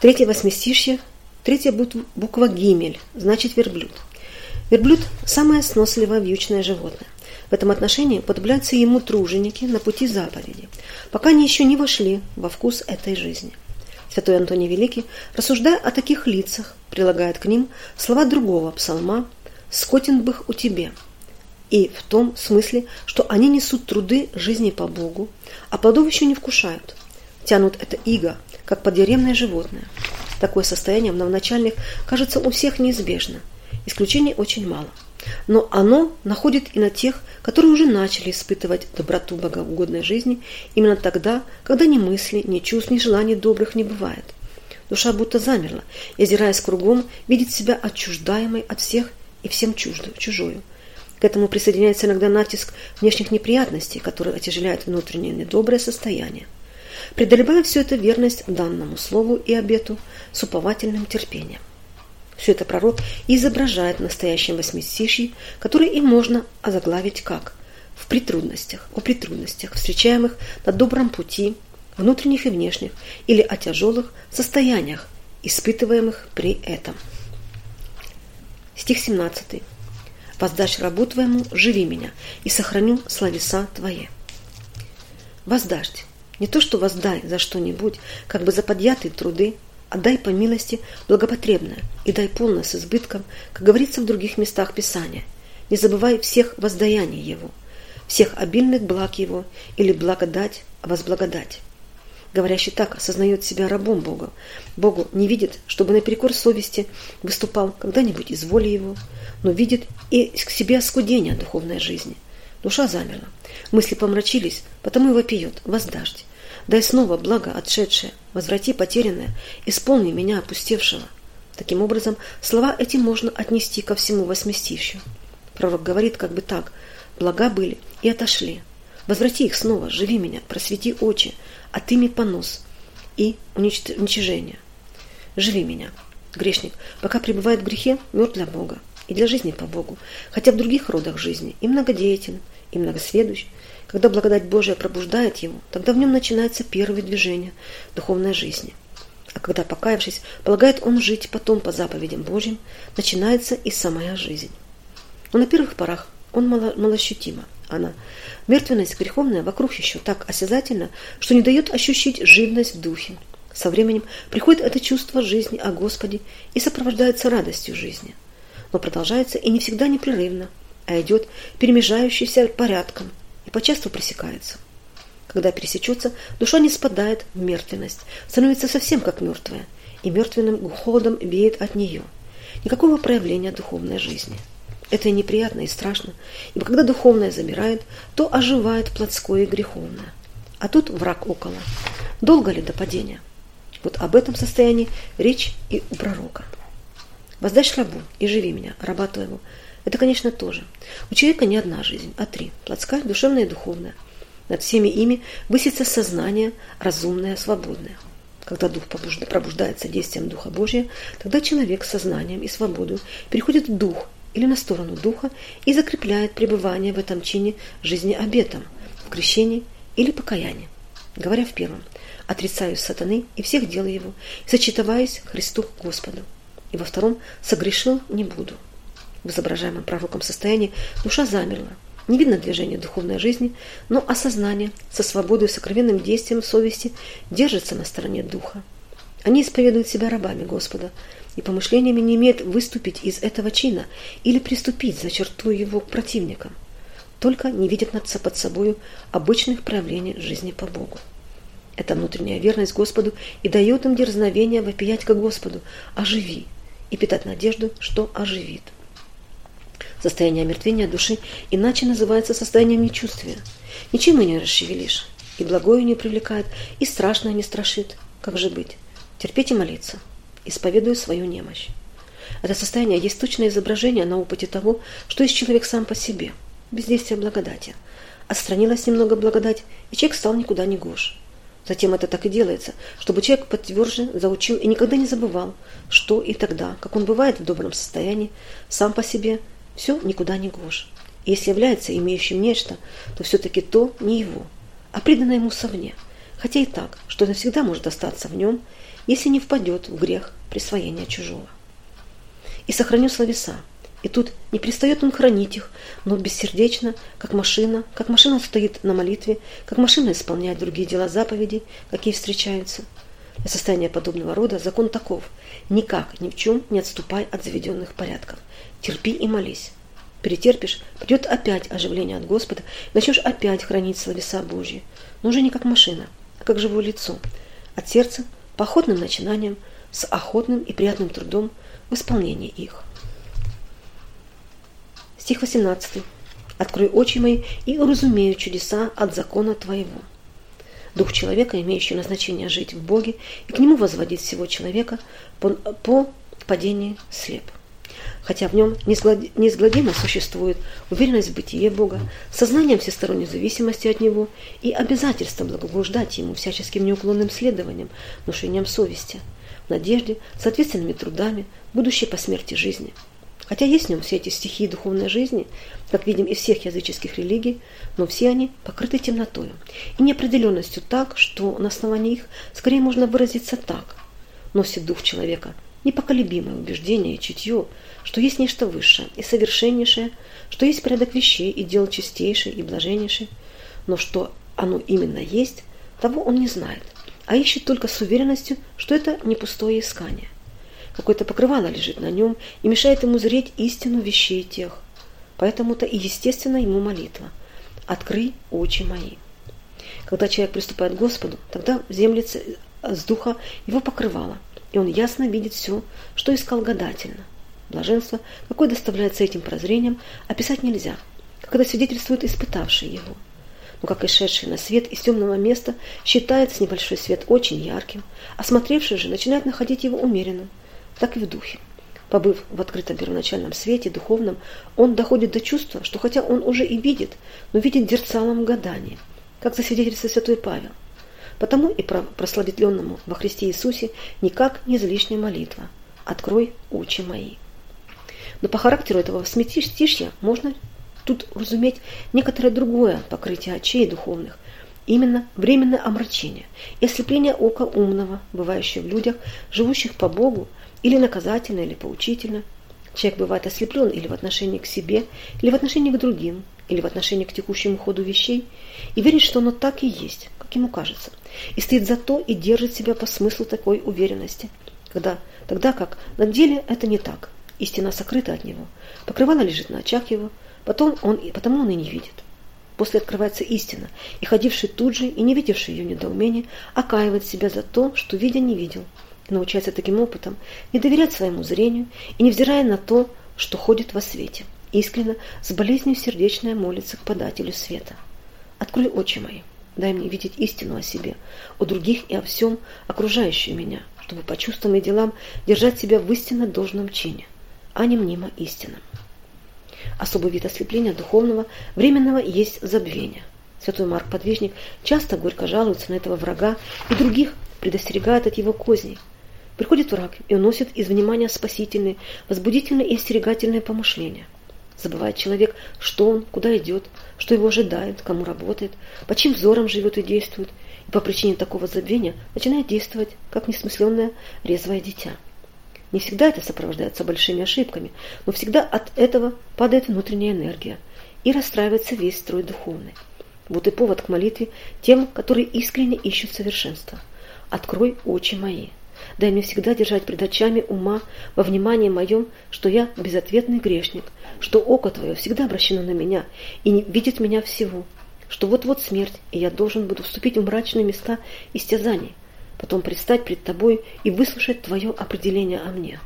Третье восьмистишье, третья буква Гимель, значит верблюд. Верблюд – самое сносливое вьючное животное. В этом отношении подобляются ему труженики на пути заповеди, пока они еще не вошли во вкус этой жизни. Святой Антоний Великий, рассуждая о таких лицах, прилагает к ним слова другого псалма «Скотен бых у тебе», и в том смысле, что они несут труды жизни по Богу, а плодов еще не вкушают. Тянут это иго, как подъеремное животное. Такое состояние новоначальных кажется у всех неизбежно. Исключений очень мало. Но оно находит и на тех, которые уже начали испытывать доброту богоугодной жизни именно тогда, когда ни мысли, ни чувств, ни желаний добрых не бывает. Душа будто замерла, и, озираясь кругом, видит себя отчуждаемой от всех и всем чуждую, чужою. К этому присоединяется иногда натиск внешних неприятностей, который отяжеляет внутреннее недоброе состояние. Преодолевая все это верность данному слову и обету с уповательным терпением. Все это пророк изображает в настоящем восьмистишье, который и можно озаглавить как в притрудностях, о притрудностях, встречаемых на добром пути, внутренних и внешних, или о тяжелых состояниях, испытываемых при этом. Стих 17. «Воздашь рабу твоему, живи меня, и сохраню словеса твои». Воздашь. Не то, что воздай за что-нибудь, как бы за подъятые труды, Отдай по милости благопотребное и дай полно с избытком, как говорится в других местах Писания. Не забывай всех воздаяний Его, всех обильных благ Его или благодать, возблагодать. Говорящий так осознает себя рабом Бога. Богу не видит, чтобы наперекор совести выступал когда-нибудь из воли Его, но видит и к себе оскудение духовной жизни. Душа замерла, мысли помрачились, потому и вопиет, воздашь. Дай снова благо отшедшее, возврати потерянное, исполни меня опустевшего. Таким образом, слова эти можно отнести ко всему восьмистищу. Пророк говорит как бы так, блага были и отошли. Возврати их снова, живи меня, просвети очи, а ты ми понос и уничижение. Живи меня, грешник, пока пребывает в грехе, мертв для Бога и для жизни по Богу, хотя в других родах жизни и многодеятелен, и многосведущ, когда благодать Божия пробуждает его, тогда в нем начинается первое движение духовной жизни. А когда, покаявшись, полагает он жить потом по заповедям Божьим, начинается и самая жизнь. Но на первых порах он мало. Она, мертвенность греховная, вокруг еще так осязательна, что не дает ощущить живность в духе. Со временем приходит это чувство жизни о Господе и сопровождается радостью жизни. Но продолжается и не всегда непрерывно, а идет перемежающийся порядком, и почасту пресекается. Когда пересечется, душа не спадает в мертвенность, становится совсем как мертвая, и мертвенным холодом веет от нее. Никакого проявления духовной жизни. Это и неприятно, и страшно, ибо когда духовное замирает, то оживает плотское и греховное. А тут враг около. Долго ли до падения? Вот об этом состоянии речь и у пророка. «Воздашь рабу и живи меня, раба твоего, это, конечно, тоже. У человека не одна жизнь, а три. Плотская, душевная и духовная. Над всеми ими высится сознание, разумное, свободное. Когда дух пробуждается действием Духа Божия, тогда человек с сознанием и свободой переходит в дух или на сторону духа и закрепляет пребывание в этом чине жизни обетом, в крещении или покаянии. Говоря в первом, отрицаюсь сатаны и всех дел его, и сочетываюсь Христу Господу. И во втором, согрешил не буду в изображаемом пророком состоянии душа замерла. Не видно движения духовной жизни, но осознание со свободой и сокровенным действием совести держится на стороне духа. Они исповедуют себя рабами Господа и помышлениями не имеют выступить из этого чина или приступить за черту его к противникам. Только не видят над под собою обычных проявлений жизни по Богу. Это внутренняя верность Господу и дает им дерзновение вопиять к Господу «Оживи» и питать надежду, что оживит. Состояние омертвения души иначе называется состоянием нечувствия. Ничем и не расшевелишь, и благое не привлекает, и страшное не страшит. Как же быть? Терпеть и молиться, исповедуя свою немощь. Это состояние есть точное изображение на опыте того, что есть человек сам по себе, бездействие благодати. Отстранилась немного благодать, и человек стал никуда не гош. Затем это так и делается, чтобы человек подтвержден, заучил и никогда не забывал, что и тогда, как он бывает в добром состоянии, сам по себе все никуда не гож. И если является имеющим нечто, то все-таки то не его, а придано ему совне, хотя и так, что навсегда может остаться в нем, если не впадет в грех присвоения чужого. И сохраню словеса, и тут не перестает он хранить их, но бессердечно, как машина, как машина стоит на молитве, как машина исполняет другие дела заповедей, какие встречаются. Для состояния подобного рода закон таков. Никак, ни в чем не отступай от заведенных порядков. Терпи и молись. Перетерпишь, придет опять оживление от Господа, начнешь опять хранить словеса Божьи. Но уже не как машина, а как живое лицо. От сердца, по охотным начинаниям, с охотным и приятным трудом в исполнении их. Стих 18. «Открой очи мои и уразумею чудеса от закона твоего». Дух человека, имеющий назначение жить в Боге, и к нему возводить всего человека, по, по падению слеп. Хотя в нем неизгладимо существует уверенность в бытие Бога, сознание всесторонней зависимости от Него и обязательство благоблуждать Ему всяческим неуклонным следованием, внушением совести, надежде, соответственными трудами, будущей по смерти жизни – Хотя есть в нем все эти стихии духовной жизни, как видим из всех языческих религий, но все они покрыты темнотой и неопределенностью так, что на основании их скорее можно выразиться так. Носит дух человека непоколебимое убеждение и чутье, что есть нечто высшее и совершеннейшее, что есть порядок вещей и дел чистейший и блаженнейший, но что оно именно есть, того он не знает, а ищет только с уверенностью, что это не пустое искание. Какое-то покрывало лежит на нем и мешает ему зреть истину вещей тех. Поэтому-то и естественно ему молитва. «Открый очи мои». Когда человек приступает к Господу, тогда землится с духа его покрывало, и он ясно видит все, что искал гадательно. Блаженство, какое доставляется этим прозрением, описать нельзя, как это свидетельствует испытавший его. Но как и шедший на свет из темного места считает небольшой свет очень ярким, а смотревший же начинает находить его умеренным, так и в духе. Побыв в открытом первоначальном свете, духовном, он доходит до чувства, что хотя он уже и видит, но видит дерцалом гадание, как засвидетельствует святой Павел. Потому и прославленному во Христе Иисусе никак не излишняя молитва «Открой очи мои». Но по характеру этого стишья можно тут разуметь некоторое другое покрытие очей духовных, именно временное омрачение и ослепление ока умного, бывающее в людях, живущих по Богу, или наказательно, или поучительно. Человек бывает ослеплен или в отношении к себе, или в отношении к другим, или в отношении к текущему ходу вещей, и верит, что оно так и есть, как ему кажется, и стоит за то и держит себя по смыслу такой уверенности, когда, тогда как на деле это не так, истина сокрыта от него, покрывало лежит на очах его, потом он, потому он и не видит. После открывается истина, и ходивший тут же и не видевший ее недоумения, окаивает себя за то, что видя не видел – научается таким опытом не доверять своему зрению и невзирая на то, что ходит во свете. Искренно, с болезнью сердечная молится к подателю света. Открой очи мои, дай мне видеть истину о себе, о других и о всем, окружающем меня, чтобы по чувствам и делам держать себя в истинно должном чине, а не мнимо истинном. Особый вид ослепления духовного, временного есть забвение. Святой Марк Подвижник часто горько жалуется на этого врага и других предостерегает от его козней – Приходит враг и уносит из внимания спасительные, возбудительные и остерегательные помышления. Забывает человек, что он, куда идет, что его ожидает, кому работает, по чьим взорам живет и действует, и по причине такого забвения начинает действовать, как несмысленное резвое дитя. Не всегда это сопровождается большими ошибками, но всегда от этого падает внутренняя энергия и расстраивается весь строй духовный. Вот и повод к молитве тем, которые искренне ищут совершенства. «Открой очи мои». Дай мне всегда держать пред очами ума во внимании моем, что я безответный грешник, что око Твое всегда обращено на меня и не видит меня всего, что вот-вот смерть, и я должен буду вступить в мрачные места истязаний, потом предстать пред Тобой и выслушать Твое определение о мне.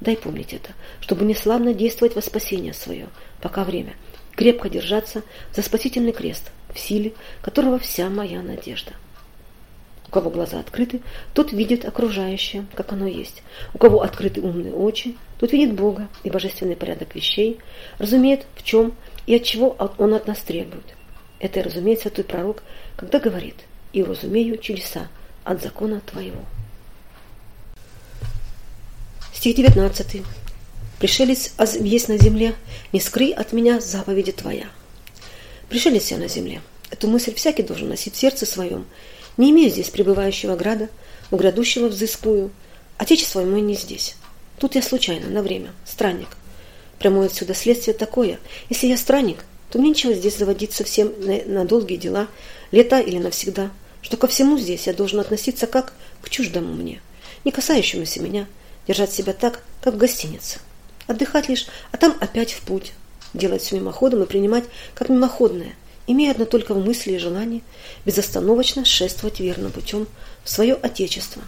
Дай помнить это, чтобы не славно действовать во спасение свое, пока время, крепко держаться за спасительный крест, в силе которого вся моя надежда. У кого глаза открыты, тот видит окружающее, как оно есть. У кого открыты умные очи, тот видит Бога и божественный порядок вещей, разумеет, в чем и от чего Он от нас требует. Это и разумеет святой пророк, когда говорит «И разумею чудеса от закона Твоего». Стих 19. «Пришелец есть на земле, не скрый от меня заповеди Твоя». Пришелец я на земле. Эту мысль всякий должен носить в сердце своем, не имея здесь пребывающего града, у грядущего взыскую. Отечество мое не здесь. Тут я случайно, на время, странник. Прямое отсюда следствие такое. Если я странник, то мне нечего здесь заводить совсем на, на долгие дела, лета или навсегда, что ко всему здесь я должен относиться как к чуждому мне, не касающемуся меня, держать себя так, как в гостинице. Отдыхать лишь, а там опять в путь, делать все мимоходом и принимать как мимоходное, имея одно только в мысли и желании безостановочно шествовать верным путем в свое Отечество.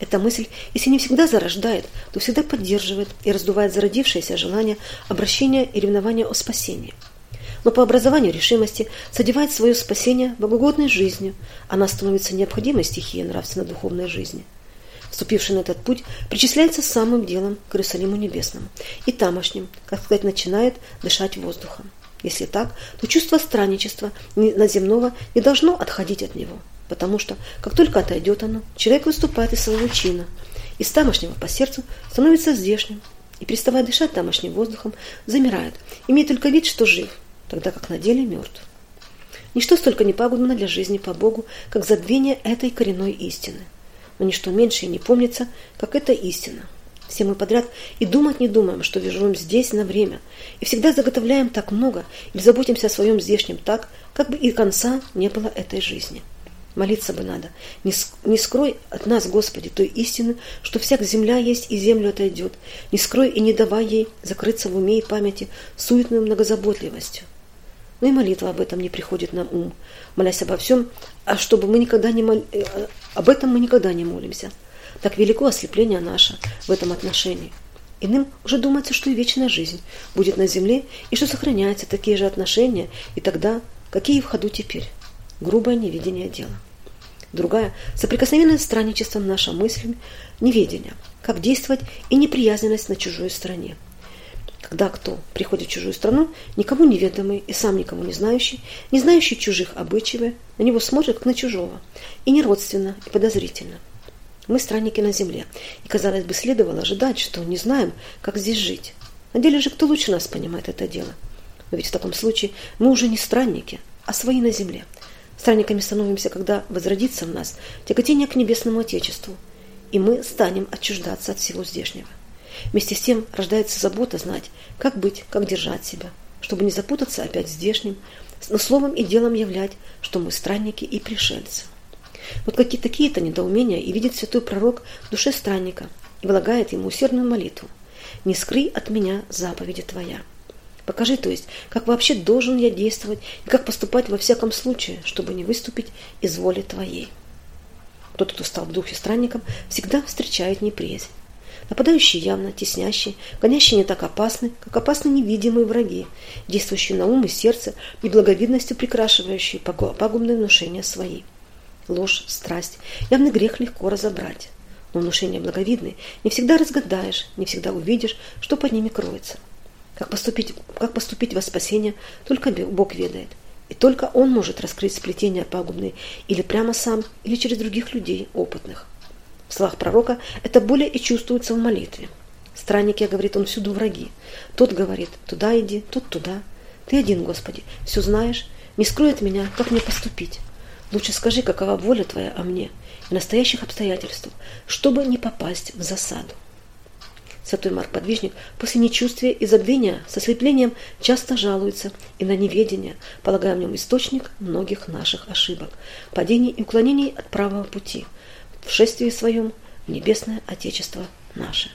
Эта мысль, если не всегда зарождает, то всегда поддерживает и раздувает зародившееся желание обращения и ревнования о спасении. Но по образованию решимости содевает свое спасение богоугодной жизнью, она становится необходимой стихией нравственно-духовной жизни – вступивший на этот путь, причисляется самым делом к Иерусалиму Небесному и тамошним, как сказать, начинает дышать воздухом. Если так, то чувство странничества наземного не должно отходить от него, потому что, как только отойдет оно, человек выступает из своего чина, из тамошнего по сердцу становится здешним, и, переставая дышать тамошним воздухом, замирает, имея только вид, что жив, тогда как на деле мертв. Ничто столько не пагубно для жизни по Богу, как забвение этой коренной истины – но ничто меньше и не помнится, как это истина. Все мы подряд и думать не думаем, что живем здесь на время, и всегда заготовляем так много или заботимся о своем здешнем так, как бы и конца не было этой жизни. Молиться бы надо. Не, не скрой от нас, Господи, той истины, что всяк земля есть и землю отойдет. Не скрой и не давай ей закрыться в уме и памяти суетной многозаботливостью. Но и молитва об этом не приходит нам ум, молясь обо всем, а чтобы мы никогда не мол... Э, об этом мы никогда не молимся. Так велико ослепление наше в этом отношении. Иным уже думается, что и вечная жизнь будет на земле, и что сохраняются такие же отношения, и тогда какие в ходу теперь? Грубое невидение дела. Другая – соприкосновенное странничеством наша мысль, неведение, как действовать и неприязненность на чужой стороне. Когда кто приходит в чужую страну, никому неведомый и сам никого не знающий, не знающий чужих обычаев, на него смотрит как на чужого, и не родственно, и подозрительно. Мы странники на земле, и, казалось бы, следовало ожидать, что не знаем, как здесь жить. На деле же кто лучше нас понимает это дело? Но ведь в таком случае мы уже не странники, а свои на земле. Странниками становимся, когда возродится в нас тяготение к небесному Отечеству, и мы станем отчуждаться от всего здешнего. Вместе с тем рождается забота знать, как быть, как держать себя, чтобы не запутаться опять здешним, но словом и делом являть, что мы странники и пришельцы. Вот какие такие-то недоумения и видит святой пророк в душе странника и влагает ему усердную молитву. «Не скрый от меня заповеди Твоя». Покажи, то есть, как вообще должен я действовать и как поступать во всяком случае, чтобы не выступить из воли Твоей. Тот, кто стал в духе странником, всегда встречает неприязнь. Нападающие явно, теснящие, гонящие не так опасны, как опасны невидимые враги, действующие на ум и сердце и благовидностью прикрашивающие пагубные внушения свои. Ложь, страсть, явный грех легко разобрать. Но внушения благовидные не всегда разгадаешь, не всегда увидишь, что под ними кроется. Как поступить, как поступить во спасение, только Бог ведает. И только Он может раскрыть сплетения пагубные или прямо сам, или через других людей опытных. В словах пророка это более и чувствуется в молитве. Странники, говорит он, всюду враги. Тот говорит, туда иди, тот туда. Ты один, Господи, все знаешь, не скрой от меня, как мне поступить. Лучше скажи, какова воля Твоя о мне в настоящих обстоятельствах, чтобы не попасть в засаду. Святой Марк Подвижник после нечувствия и забвения со слеплением часто жалуется и на неведение, полагая в нем источник многих наших ошибок, падений и уклонений от правого пути – в шествии своем в небесное Отечество наше.